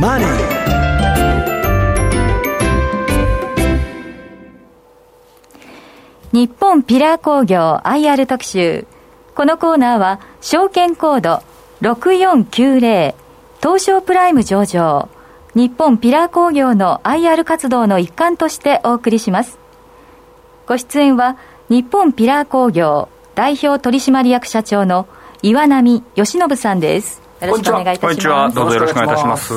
マネー」日本ピラー工業 IR 特集。このコーナーは証券コード6490東証プライム上場。日本ピラー工業の IR 活動の一環としてお送りします。ご出演は日本ピラー工業代表取締役社長の岩波義信さんです。よろしくお願いいたします。こんにちは。どうぞよろしくお願いいたします。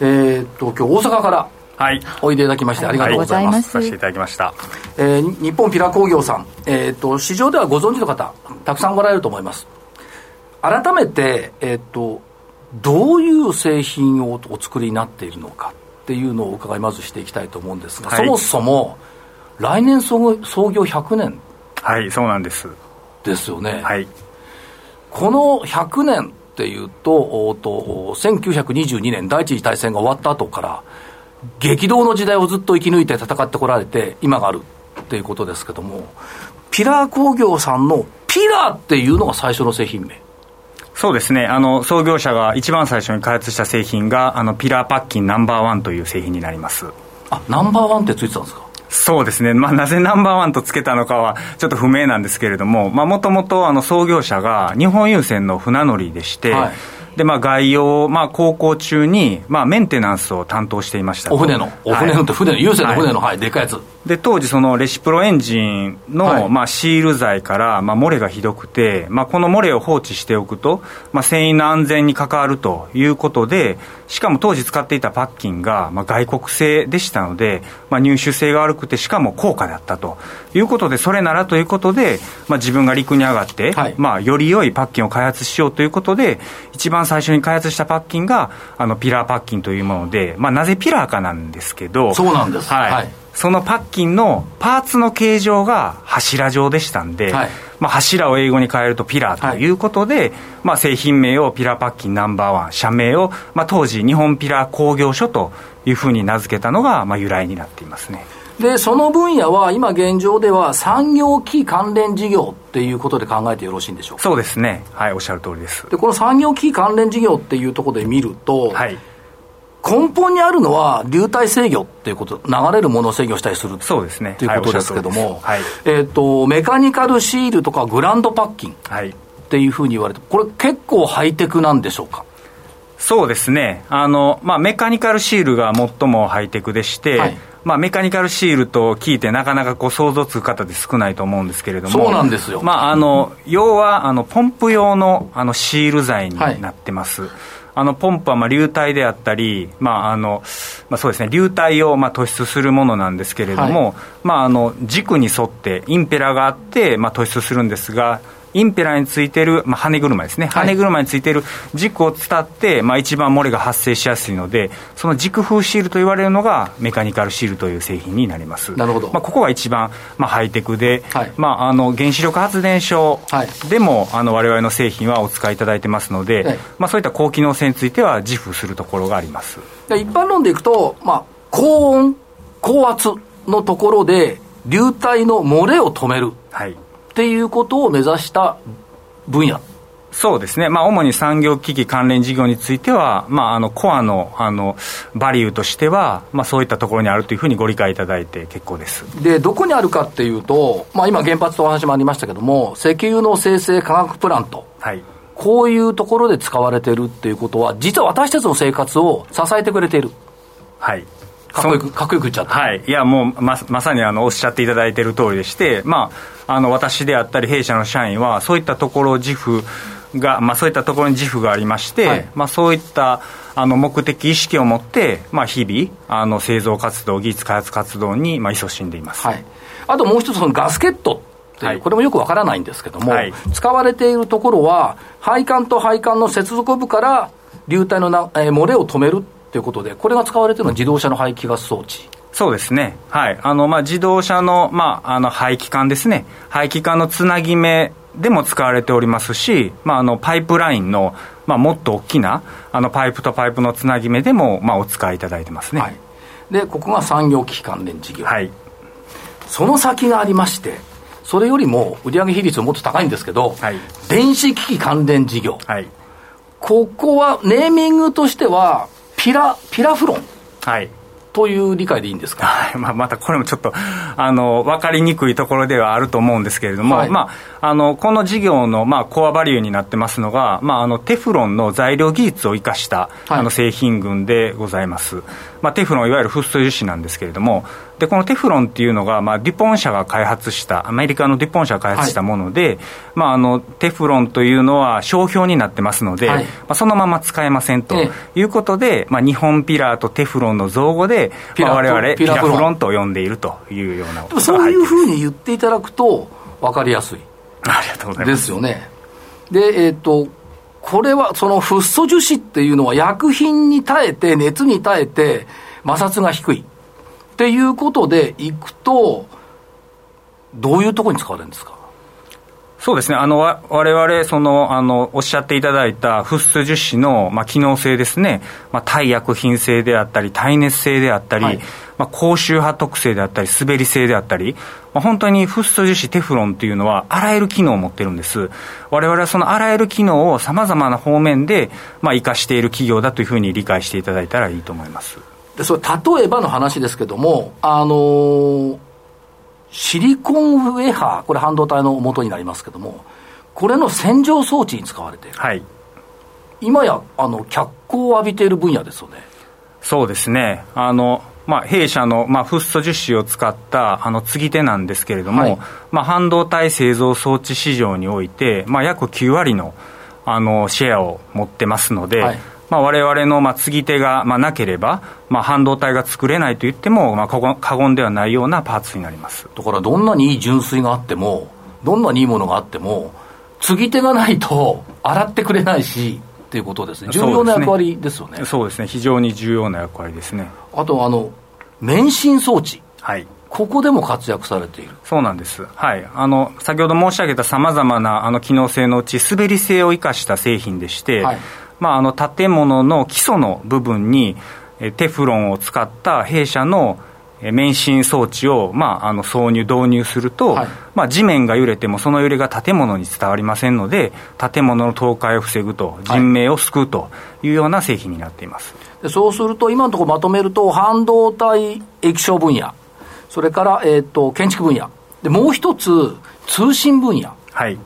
えー、っと今日大阪からはい。おいでいただきましてありがとうございます、させていただきました、えー、日本ピラー工業さん、えー、っと市場ではご存知の方たくさんおられると思います。改めて、えー、っとどういう製品をお作りになっているのかっていうのをお伺いまずしていきたいと思うんですが、はい、そもそも来年創業創業100年。はいそうなんです。ですよね。はい。この100年っていうとと1922年第一次大戦が終わった後から激動の時代をずっと生き抜いて戦ってこられて今があるっていうことですけどもピラー工業さんのピラーっていうのが最初の製品名。そうですね。あの創業者が一番最初に開発した製品があのピラーパッキンナンバーワンという製品になります。あナンバーワンってついてたんですか？そうですね、まあ、なぜナンバーワンとつけたのかはちょっと不明なんですけれども、もともと創業者が日本郵船の船乗りでして、はい。で、まあ、概要、まあ、航行中に、まあ、メンテナンスを担当していましたお船の、お船のって船の、郵船の船の、はい、でかいやつ。で当時そのレシプロエンジンの、はい、まあ、シール材から、まあ、漏れがひどくて、まあ、この漏れを放置しておくと、まあ、繊維の安全に関わるということでしかも当時使っていたパッキンが、まあ、外国製でしたので、まあ、入手性が悪くてしかも高価だったということでそれならということで、まあ、自分が陸に上がって、はい、まあ、より良いパッキンを開発しようということで一番最初に開発したパッキンがあのピラーパッキンというもので、まあ、なぜピラーかなんですけどそうなんです。はい、はい。そのパッキンのパーツの形状が柱状でしたんで、はい、まあ、柱を英語に変えるとピラーということで、はい、まあ、製品名をピラーパッキンナンバーワン、社名を、まあ、当時、日本ピラー工業所というふうに名付けたのが、まあ、由来になっていますね。で、その分野は今現状では産業機関連事業っていうことで考えてよろしいんでしょうか？そうですね。はい、おっしゃる通りです。で、この産業機関連事業っていうところで見ると、はい、根本にあるのは流体制御っていうこと流れるものを制御したりするそうですねということですけども、はい、えっ、ー、とメカニカルシールとかグランドパッキンっていうふうに言われてこれ結構ハイテクなんでしょうか？そうですね。あの、まあ、メカニカルシールが最もハイテクでして、はい。まあ、メカニカルシールと聞いてなかなかこう想像つく方で少ないと思うんですけれどもそうなんですよ、まあ、あの要はあのポンプ用のあのシール材になってます、はいあのポンプはまあ流体であったり、まああのまあ、そうですね、流体をまあ突出するものなんですけれども、はい、まあ、あの軸に沿ってインペラがあって、まあ、突出するんですが、インペラについてる、まあ、羽車ですね、はい、羽車についてる軸を伝って、まあ、一番漏れが発生しやすいので、その軸風シールと言われるのが、メカニカルシールという製品になります。なるほど。まあ、ここが一番、まあ、ハイテクで、はい、まあ、あの、原子力発電所でも、はい、あの、我々の製品はお使いいただいてますので、はい、まあ、そういった高機能性については自負するところがあります。一般論でいくと、まあ、高温、高圧のところで、流体の漏れを止める。はい。っていうことを目指した分野。そうですね、まあ、主に産業機器関連事業については、まあ、あのコアのあのバリューとしては、まあ、そういったところにあるというふうにご理解いただいて結構です。でどこにあるかっていうと、まあ、今、原発とお話もありましたけども、石油の生成化学プラント、はい、こういうところで使われてるっていうことは、実は私たちの生活を支えてくれている。はいかっこよく、かっこよく言っちゃった。はい。いや、もう、ま、まさにあの、おっしゃっていただいている通りでして、まあ、あの、私であったり、弊社の社員は、そういったところを自負が、まあ、そういったところに自負がありまして、はい、まあ、そういったあの目的意識を持って、まあ、日々あの製造活動技術開発活動に、まあ、勤しんでいます、はい、あともう一つそのガスケットっていう、はい、これもよくわからないんですけども、はい、使われているところは配管と配管の接続部から流体のな、えー、漏れを止めるということでこれが使われているのは自動車の排気ガス装置。そうですね、はい。あのまあ、自動車の,、まあ、あの排気管ですね、排気管のつなぎ目でも使われておりますし、まあ、あのパイプラインの、まあ、もっと大きなあのパイプとパイプのつなぎ目でも、まあ、お使いいただいてますね、はい、でここが産業機器関連事業、はい、その先がありまして、それよりも売上比率もっと高いんですけど、はい、電子機器関連事業、はい、ここはネーミングとしては、ピラピラフロン？はい。という理解でいいんですか、はい。まあ、またこれもちょっとあの分かりにくいところではあると思うんですけれども、はい、まあ、あのこの事業の、まあ、コアバリューになってますのが、まあ、あのテフロンの材料技術を生かした、あの製品群でございます、まあ、テフロンいわゆるフッ素樹脂なんですけれどもでこのテフロンっていうのが、まあ、デュポン社が開発したアメリカのデュポン社が開発したもので、はい、まあ、あのテフロンというのは商標になってますので、はい、まあ、そのまま使えませんということで、まあ、日本ピラーとテフロンの造語で、まあ、我々ピラフロンと呼んでいるというようなそういうふうに言っていただくと分かりやすい。ありがとうございます。ですよね。でえっ、ー、とこれはそのフッ素樹脂っていうのは薬品に耐えて熱に耐えて摩擦が低い。っていうことでいくと、どういうところに使われるんですか？そうですね、あのわれわれそのあのおっしゃっていただいたフッ素樹脂の、まあ、機能性ですね、まあ、耐薬品性であったり、耐熱性であったり、はい、まあ、高周波特性であったり、滑り性であったり、まあ、本当にフッ素樹脂、テフロンというのは、あらゆる機能を持ってるんです、われわれはそのあらゆる機能をさまざまな方面で、まあ、生かしている企業だというふうに理解していただいたらいいと思います。でそれ例えばの話ですけども、あのー、シリコンウェハー、これ半導体の元になりますけども、これの洗浄装置に使われている。はい。今や、あの、脚光を浴びている分野ですよね。そうですね。あの、まあ、弊社の、まあ、フッ素樹脂を使ったあの継ぎ手なんですけれども、はい、まあ、半導体製造装置市場において、まあ、約9割のあのシェアを持ってますので、はいまあ、我々のまあ継ぎ手がまあなければ、まあ、半導体が作れないと言っても、まあ、過言ではないようなパーツになります。だからどんなにいい純粋があっても、どんなにいいものがあっても、継ぎ手がないと洗ってくれないしっていうことですね、重要な役割ですよね。そうですね、非常に重要な役割ですね。あとあの免震装置。はい。ここでも活躍されている。そうなんです、はい、あの先ほど申し上げたさまざまなあの機能性のうち、滑り性を生かした製品でして、はい、まあ、あの建物の基礎の部分にテフロンを使った弊社の免震装置を、まあ、あの挿入、導入すると、はい、まあ、地面が揺れてもその揺れが建物に伝わりませんので、建物の倒壊を防ぐと、人命を救うというような製品になっています、はい、そうすると、今のところまとめると、半導体液晶分野、それから、えーと、建築分野、でもう一つ、通信分野。はい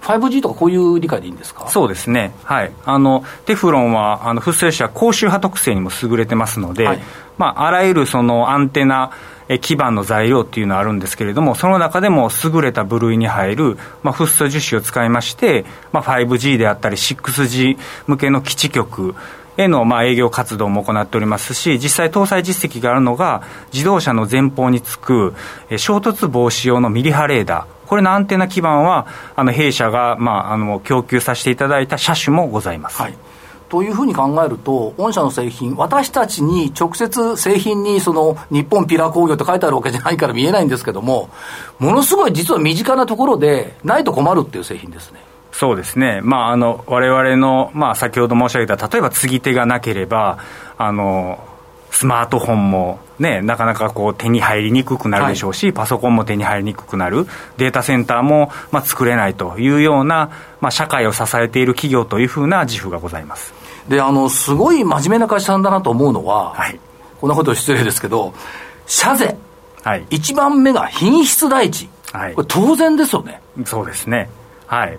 5G とかこういう理解でいいんですか？そうですね、はい、あのテフロンはあのフッ素樹脂は高周波特性にも優れてますので、はい、まあ、あらゆるそのアンテナ基板の材料っていうのはあるんですけれども、その中でも優れた部類に入る、まあ、フッ素樹脂を使いまして、まあ、5G であったり 6G 向けの基地局へのまあ営業活動も行っておりますし、実際搭載実績があるのが、自動車の前方につく衝突防止用のミリ波レーダー。これのアンテナ基板は、あの弊社が、まあ、あの供給させていただいた車種もございます。はいというふうに考えると、御社の製品、私たちに直接製品にその日本ピラー工業って書いてあるわけじゃないから見えないんですけども、ものすごい実は身近なところで、ないと困るっていう製品ですね。そうですね、まあ、あの我々の、まあ、先ほど申し上げた、例えば継ぎ手がなければ、あのスマートフォンも、ね、なかなかこう手に入りにくくなるでしょうし、はい、パソコンも手に入りにくくなる、データセンターも、まあ、作れないというような、まあ、社会を支えている企業というふうな自負がございます。であのすごい真面目な会社さんだなと思うのは、はい、こんなこと失礼ですけど、社税、はい、1番目が品質第一、はい、これ当然ですよね。そうですね。はい。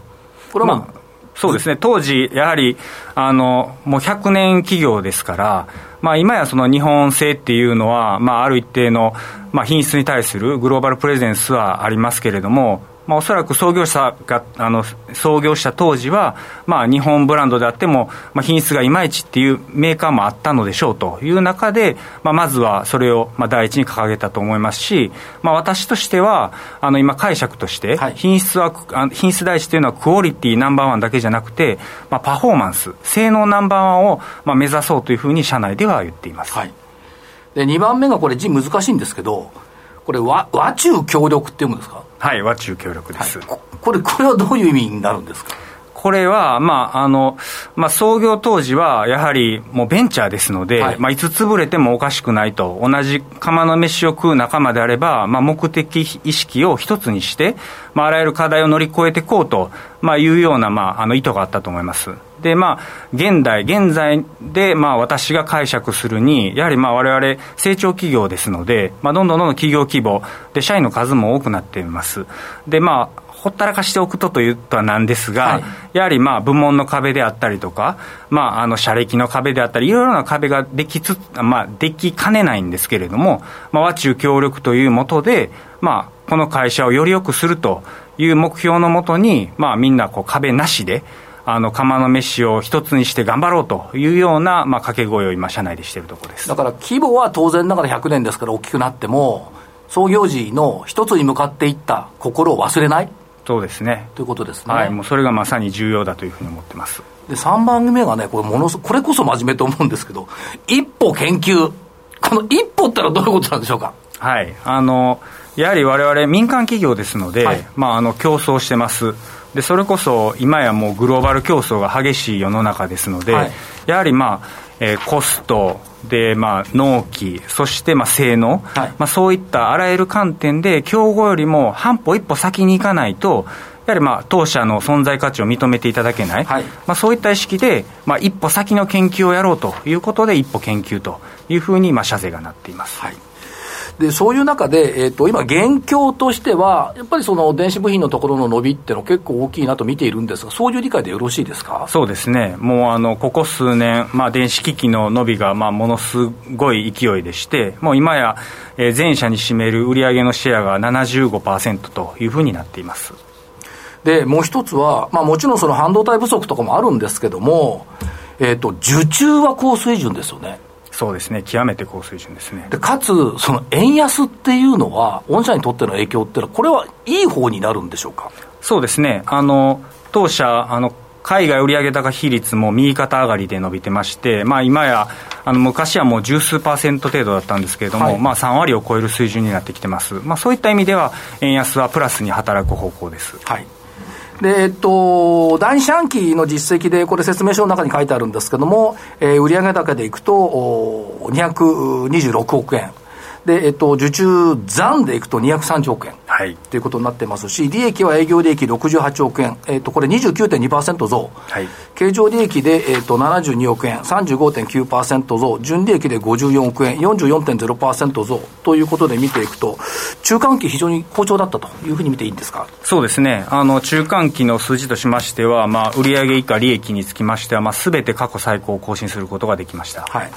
これは、まあ、そうですね、当時、やはりあのもう100年企業ですから、まあ、今やその日本製っていうのは、まあ、ある一定の、まあ、品質に対するグローバルプレゼンスはありますけれども、まあ、おそらく創業者があの創業した当時は、まあ、日本ブランドであっても、まあ、品質がいまいちっていうメーカーもあったのでしょうという中で、まあ、まずはそれをまあ第一に掲げたと思いますし、まあ、私としてはあの今解釈として品質は、はい、品質第一というのはクオリティナンバーワンだけじゃなくて、まあ、パフォーマンス性能ナンバーワンをまあ目指そうというふうに社内では言っています、はい、で2番目がこれ字難しいんですけどこれ和和中協力っていうんですか？はい和中協力です、はい、これこれはどういう意味になるんですか？これは、まああのまあ、創業当時はやはりもうベンチャーですので、はい。まあ、いつ潰れてもおかしくないと、同じ釜の飯を食う仲間であれば、まあ、目的意識を一つにして、まあ、あらゆる課題を乗り越えていこうと、まあ、いうような、まあ、あの意図があったと思います。で、まあ、現代、現在で、まあ、私が解釈するに、やはり、まあ、我々、成長企業ですので、まあ、どんどんどんどん企業規模、で、社員の数も多くなっています。で、まあ、ほったらかしておくとというとはなんですが、はい、やはりまあ部門の壁であったりとか、まあ、あの社歴の壁であったり、いろいろな壁ができつ、まあ、できかねないんですけれども、まあ、和中協力というもとで、まあ、この会社をより良くするという目標のもとに、まあ、みんなこう壁なしで、あの釜の飯を一つにして頑張ろうというような、まあ、掛け声を今、社内でしているところですだから規模は当然ながら100年ですから大きくなっても、創業時の一つに向かっていった心を忘れない？そうですね。ということですね。はい、もうそれがまさに重要だというふうに思ってます。で、3番目がね、これものす、これこそ真面目と思うんですけど、一歩研究。この一歩ってのはどういうことなんでしょうか？はい。あの、やはり我々民間企業ですので、はい、まあ、あの、競争してます。で、それこそ今やもうグローバル競争が激しい世の中ですので、はい、やはりまあ、えー、コスト、で、まあ、納期、そしてまあ性能、はい、まあ、そういったあらゆる観点で、競合よりも半歩一歩先に行かないと、やはりまあ当社の存在価値を認めていただけない、はい、まあ、そういった意識で、まあ、一歩先の研究をやろうということで、一歩研究というふうに、まあ、社税がなっています。はいでそういう中で、えーと、今、現況としては、やっぱりその電子部品のところの伸びっていうのは結構大きいなと見ているんですが、そういう理解でよろしいですか？そうですね、もうあのここ数年、まあ、電子機器の伸びがまあものすごい勢いでして、もう今や、えー、全社に占める売上のシェアが75%というふうになっています。でもう一つは、まあ、もちろんその半導体不足とかもあるんですけども、えーと受注は高水準ですよね。そうですね、極めて高水準ですね。でかつ、その円安っていうのは、御社にとっての影響っていうのは、これはいい方になるんでしょうか？そうですね、あの当社、あの海外売上高比率も右肩上がりで伸びてまして、まあ、今やあの昔はもう十数パーセント程度だったんですけれども、はい、まあ、3割を超える水準になってきてます、まあ、そういった意味では、円安はプラスに働く方向です。はいで、えっと、第二四半期の実績で、これ説明書の中に書いてあるんですけども、えー、売上高でいくと、226億円。で、えっと、受注残でいくと230億円。はい、ということになってますし、利益は営業利益68億円、えっと、これ29.2%増、はい、経常利益で、えっと、72億円、35.9%増、純利益で54億円、44.0%増。ということで見ていくと、中間期、非常に好調だったというふうに見ていいんですか？そうですね、あの中間期の数字としましては、まあ、売上以下利益につきましては、す、ま、べ、あ、て過去最高を更新することができました。はい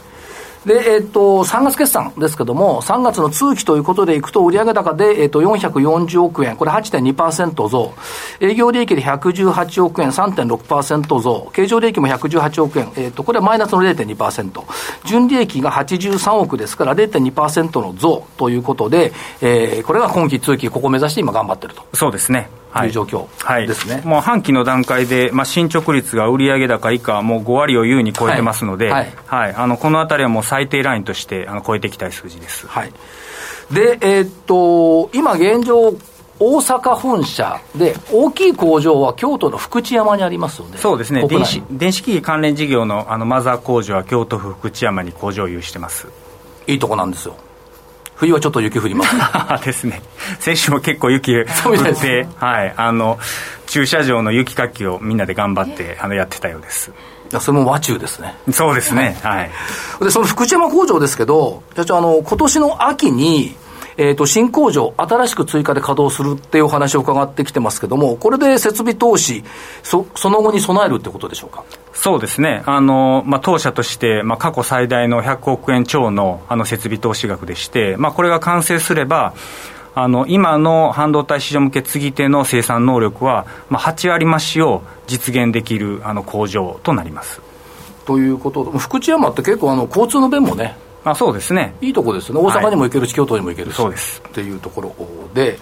で、えっ、と、3月決算ですけども、3月の通期ということでいくと、売上高で、えっ、と、440億円、これ8.2%増、営業利益で118億円、3.6%増、経常利益も118億円、えっ、と、これはマイナスの0.2%、純利益が83億ですから0.2%の増ということで、えー、これが今期通期、ここを目指して今頑張ってると。そうですね。とい。う状況ですね、はい、もう半期の段階で、まあ、進捗率が売上高以下、もう5割を優に超えてますので、はい、はい、あのこのあたりはもう最低ラインとしてあの超えていきたい数字です。はい、で、えー、っと、今現状、大阪本社で、大きい工場は京都の福知山にありますよねそうですね、電子電子機器関連事業のあのマザー工場は京都府福知山に工場を有してます。いいとこなんですよ。冬はちょっと雪降ります ですね、先週も結構雪降って、はい、あの駐車場の雪かきをみんなで頑張ってあのやってたようです。それも和中ですね。そうですね。はい。で、その福知山工場ですけど、社長、あの、今年の秋に、えーと、新工場、新しく追加で稼働するっていうお話を伺ってきてますけども、これで設備投資、そその後に備えるってことでしょうか？そうですね、あのまあ、当社として、まあ、過去最大の100億円超のあの設備投資額でして、まあ、これが完成すれば、あの今の半導体市場向け継ぎ手の生産能力は、まあ、8割増しを実現できるあの工場となります。ということ福知山って結構あの交通の便もねあそうですね。いいとこですね、大阪にも行けるし、はい、京都にも行けるし、そうです。っていうところで、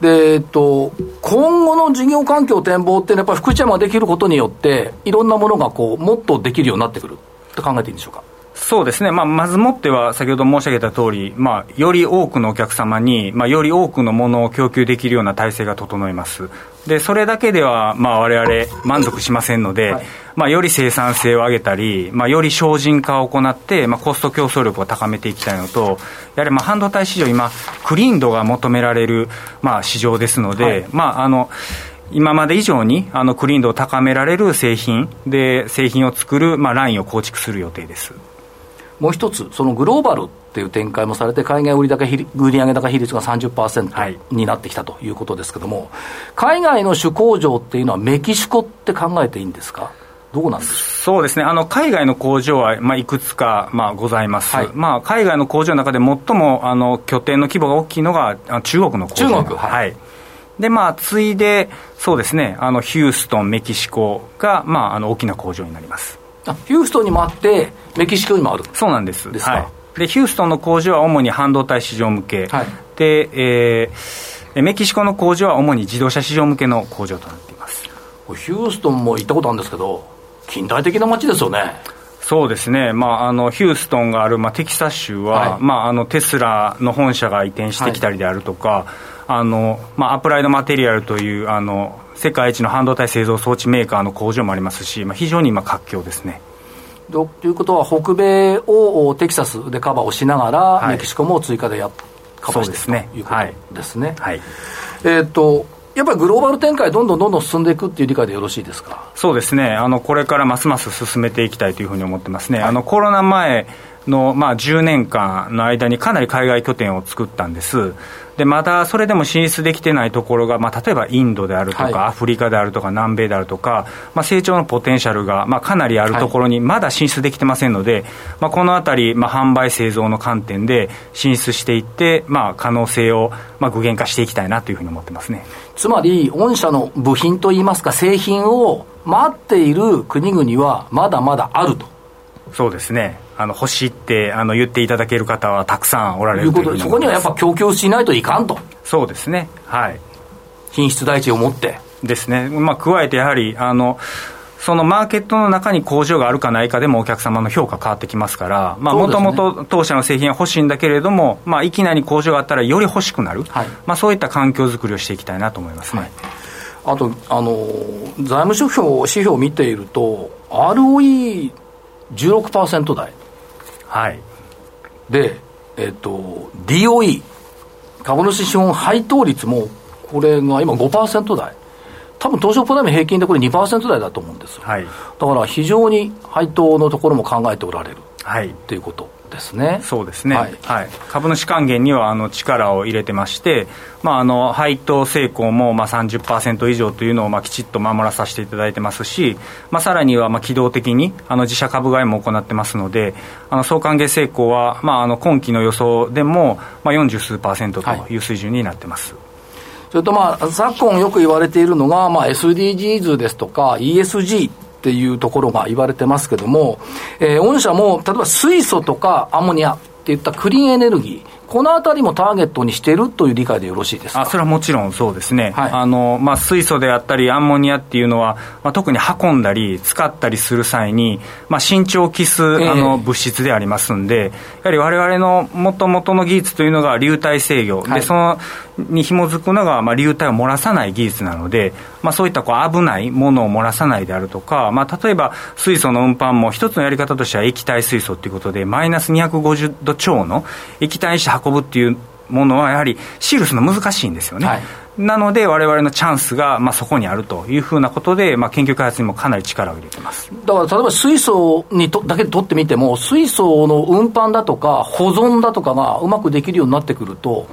でえっと、今後の事業環境展望って、やっぱり福知山ができることによって、いろんなものがこうもっとできるようになってくるって考えていいんでしょうか？そうですね、まあ、まずもっては先ほど申し上げた通り、まあ、より多くのお客様に、まあ、より多くのものを供給できるような体制が整います。で、それだけでは、まあ、我々満足しませんので、はい、まあ、より生産性を上げたり、まあ、より精進化を行って、まあ、コスト競争力を高めていきたいのと、やはりまあ半導体市場、今、クリーン度が求められる、まあ、市場ですので、はい、まあ、あの、今まで以上にあのクリーン度を高められる製品で製品を作る、まあ、ラインを構築する予定です。もう一つ、そのグローバルっていう展開もされて、海外売上売上高比率が30%になってきたということですけれども、海外の主工場っていうのは、メキシコって考えていいんですか？どうなんでそうですね、あの海外の工場は、まあ、いくつか、まあ、ございます、はい、まあ、海外の工場の中で最もあの拠点の規模が大きいのが中国の工場。中国、はい、はい。で、まあ、次いで、そうですね、あのヒューストン、メキシコが、まあ、あの大きな工場になります。あヒューストンにもあって、メキシコにもある。そうなんです。ですはい、でヒューストンの工場は主に半導体市場向け、はい、で、えー、メキシコの工場は主に自動車市場向けの工場となっています。ヒューストンも行ったことあるんですけど、近代的な街ですよね。そうですね、まあ、あのヒューストンがある、まあ、テキサス州は、はい、まあ、あのテスラの本社が移転してきたりであるとか、はい、あのまあ、アプライドマテリアルというあの世界一の半導体製造装置メーカーの工場もありますし、まあ、非常に今、活況ですね。ということは、北米をテキサスでカバーをしながら、はい、メキシコも追加でやカバーしていということですね。はい、えっ、とやっぱりグローバル展開、どんどんどんどん進んでいくっていう理解でよろしいですか？そうですね、あのこれからますます進めていきたいというふうに思ってますね。はい、あのコロナ前の、まあ、10年間の間にかなり海外拠点を作ったんです。でまだそれでも進出できてないところが、まあ、例えばインドであるとか、はい、アフリカであるとか、南米であるとか、まあ、成長のポテンシャルが、まあ、かなりあるところにまだ進出できてませんので、はい、まあ、このあたり、まあ、販売、製造の観点で進出していって、まあ、可能性を、まあ、具現化していきたいなというふうに思ってますねつまり、御社の部品といいますか、製品を待っている国々は、まだまだあると。そうですね。あの欲しいってあの言っていただける方はたくさんおられるということそこにはやっぱ供給しないといかんと。そうですね。はい。品質第一を持って。ですね、まあ、加えてやはりあのそのマーケットの中に工場があるかないかでもお客様の評価変わってきますから、もともと当社の製品は欲しいんだけれども、まあ、いきなり工場があったらより欲しくなる、はい、まあ、そういった環境づくりをしていきたいなと思います。ね。はい。あとあの財務諸表指標を見ていると ROE16% 台。はい。で、えっ、ー、と DOE 株主資本配当率もこれが今5%台。多分東証プライム平均でこれ2%台だと思うんですよ、はい、だから非常に配当のところも考えておられる、はい、ということですね。そうですね。はい。はい、株主還元にはあの力を入れてまして、まああの配当成功もまあ30%以上というのをまあきちっと守らさせていただいてますし、まあさらにはまあ機動的にあの自社株買いも行ってますので、あの総還元成功はまああの今期の予想でもまあ40数パーセントという水準になってます。はいそれとまあ、昨今よく言われているのが、まあ、SDGs ですとか ESG っていうところが言われてますけども、えー、御社も例えば水素とかアンモニアっていったクリーンエネルギー、このあたりもターゲットにしているという理解でよろしいですか？あそれはもちろんそうですね、はい、あのまあ、水素であったり、アンモニアっていうのは、まあ、特に運んだり、使ったりする際に、まあ、慎重を期す、あの物質でありますんで、やはりわれわれのもともとの技術というのが流体制御、はい、でそのに紐づくのが、まあ、流体を漏らさない技術なので、まあ、そういったこう危ないものを漏らさないであるとか、まあ、例えば水素の運搬も一つのやり方としては液体水素ということで、マイナス250度超の液体して運ぶっていうものはやはりシールするの難しいんですよね。はいなので、われわれのチャンスが、まあ、そこにあるというふうなことで、まあ、研究開発にもかなり力を入れてますだから、例えば水素にとだけ取ってみても、水素の運搬だとか、保存だとかがうまくできるようになってくると、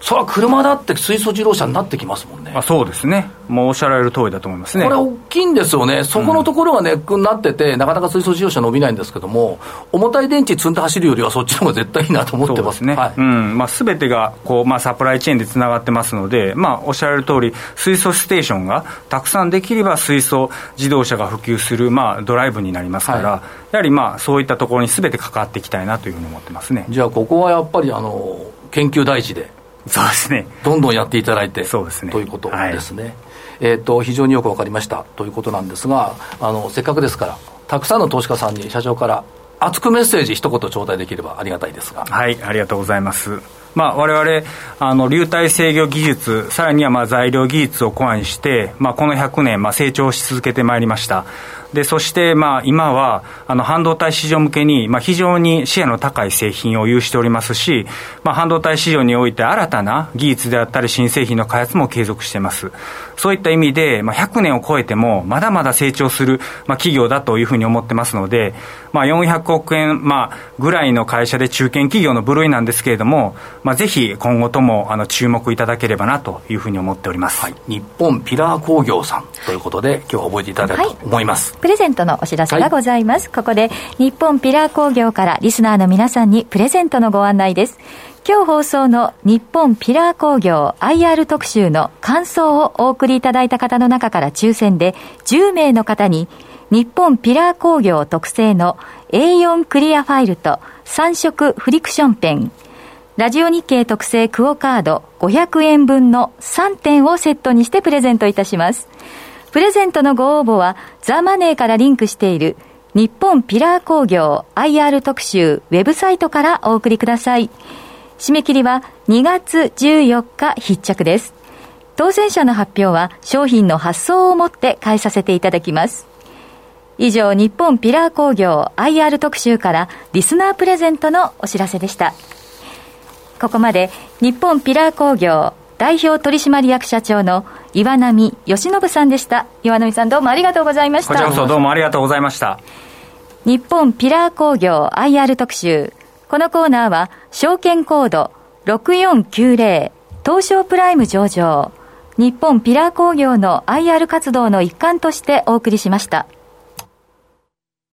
それは車だって水素自動車になってきますもんね。あそうですね。もうおっしゃられる通りだと思いますね。これ大きいんですよね。そこのところがネックになってて、うん、なかなか水素自動車伸びないんですけども、重たい電池積んで走るよりはそっちの方が絶対いいなと思ってますね。はい、うん。まあ、すべてが、こう、まあ、サプライチェーンでつながってますので、まあ、おっしゃられる通り、水素ステーションがたくさんできれば水素自動車が普及する、まあ、ドライブになりますから、はい、やはりまあ、そういったところにすべて関わっていきたいなというふうに思ってますね。じゃあ、ここはやっぱり、あの、研究第一で。そうですね。どんどんやっていただいて、そうですね。ということですね。はい、えっ、ー、と、非常によくわかりましたということなんですが、あの、せっかくですから、たくさんの投資家さんに社長から熱くメッセージ一言頂戴できればありがたいですがはいありがとうございますまあ、我々あの流体制御技術さらにはまあ材料技術を考案して、まあ、この100年、まあ、成長し続けてまいりました。でそしてまあ今はあの半導体市場向けにまあ非常にシェアの高い製品を有しておりますし、まあ、半導体市場において新たな技術であったり新製品の開発も継続しています。そういった意味で、まあ、100年を超えてもまだまだ成長する、まあ、企業だというふうに思ってますので、まあ、400億円、まあ、ぐらいの会社で中堅企業の部類なんですけれども、まあ、ぜひ今後ともあの注目いただければなというふうに思っております、はい、日本ピラー工業さんということで今日は覚えていただけたいと思います、プレゼントのお知らせがございます。はい、ここで、日本ピラー工業からリスナーの皆さんにプレゼントのご案内です。今日放送の日本ピラー工業 IR 特集の感想をお送りいただいた方の中から抽選で10名の方に日本ピラー工業特製の A4 クリアファイルと3色フリクションペン、ラジオ日経特製クオカード500円分の3点をセットにしてプレゼントいたします。プレゼントのご応募は、ザ・マネーからリンクしている日本ピラー工業 IR 特集ウェブサイトからお送りください。締め切りは2月14日必着です。当選者の発表は商品の発送をもって返させていただきます。以上、日本ピラー工業 IR 特集からリスナープレゼントのお知らせでした。ここまで日本ピラー工業代表取締役社長の岩波義信さんでした。岩波さんどうもありがとうございました。こちらこそどうもありがとうございました。日本ピラー工業 IR 特集。このコーナーは、証券コード6490東証プライム上場。日本ピラー工業の IR 活動の一環としてお送りしました。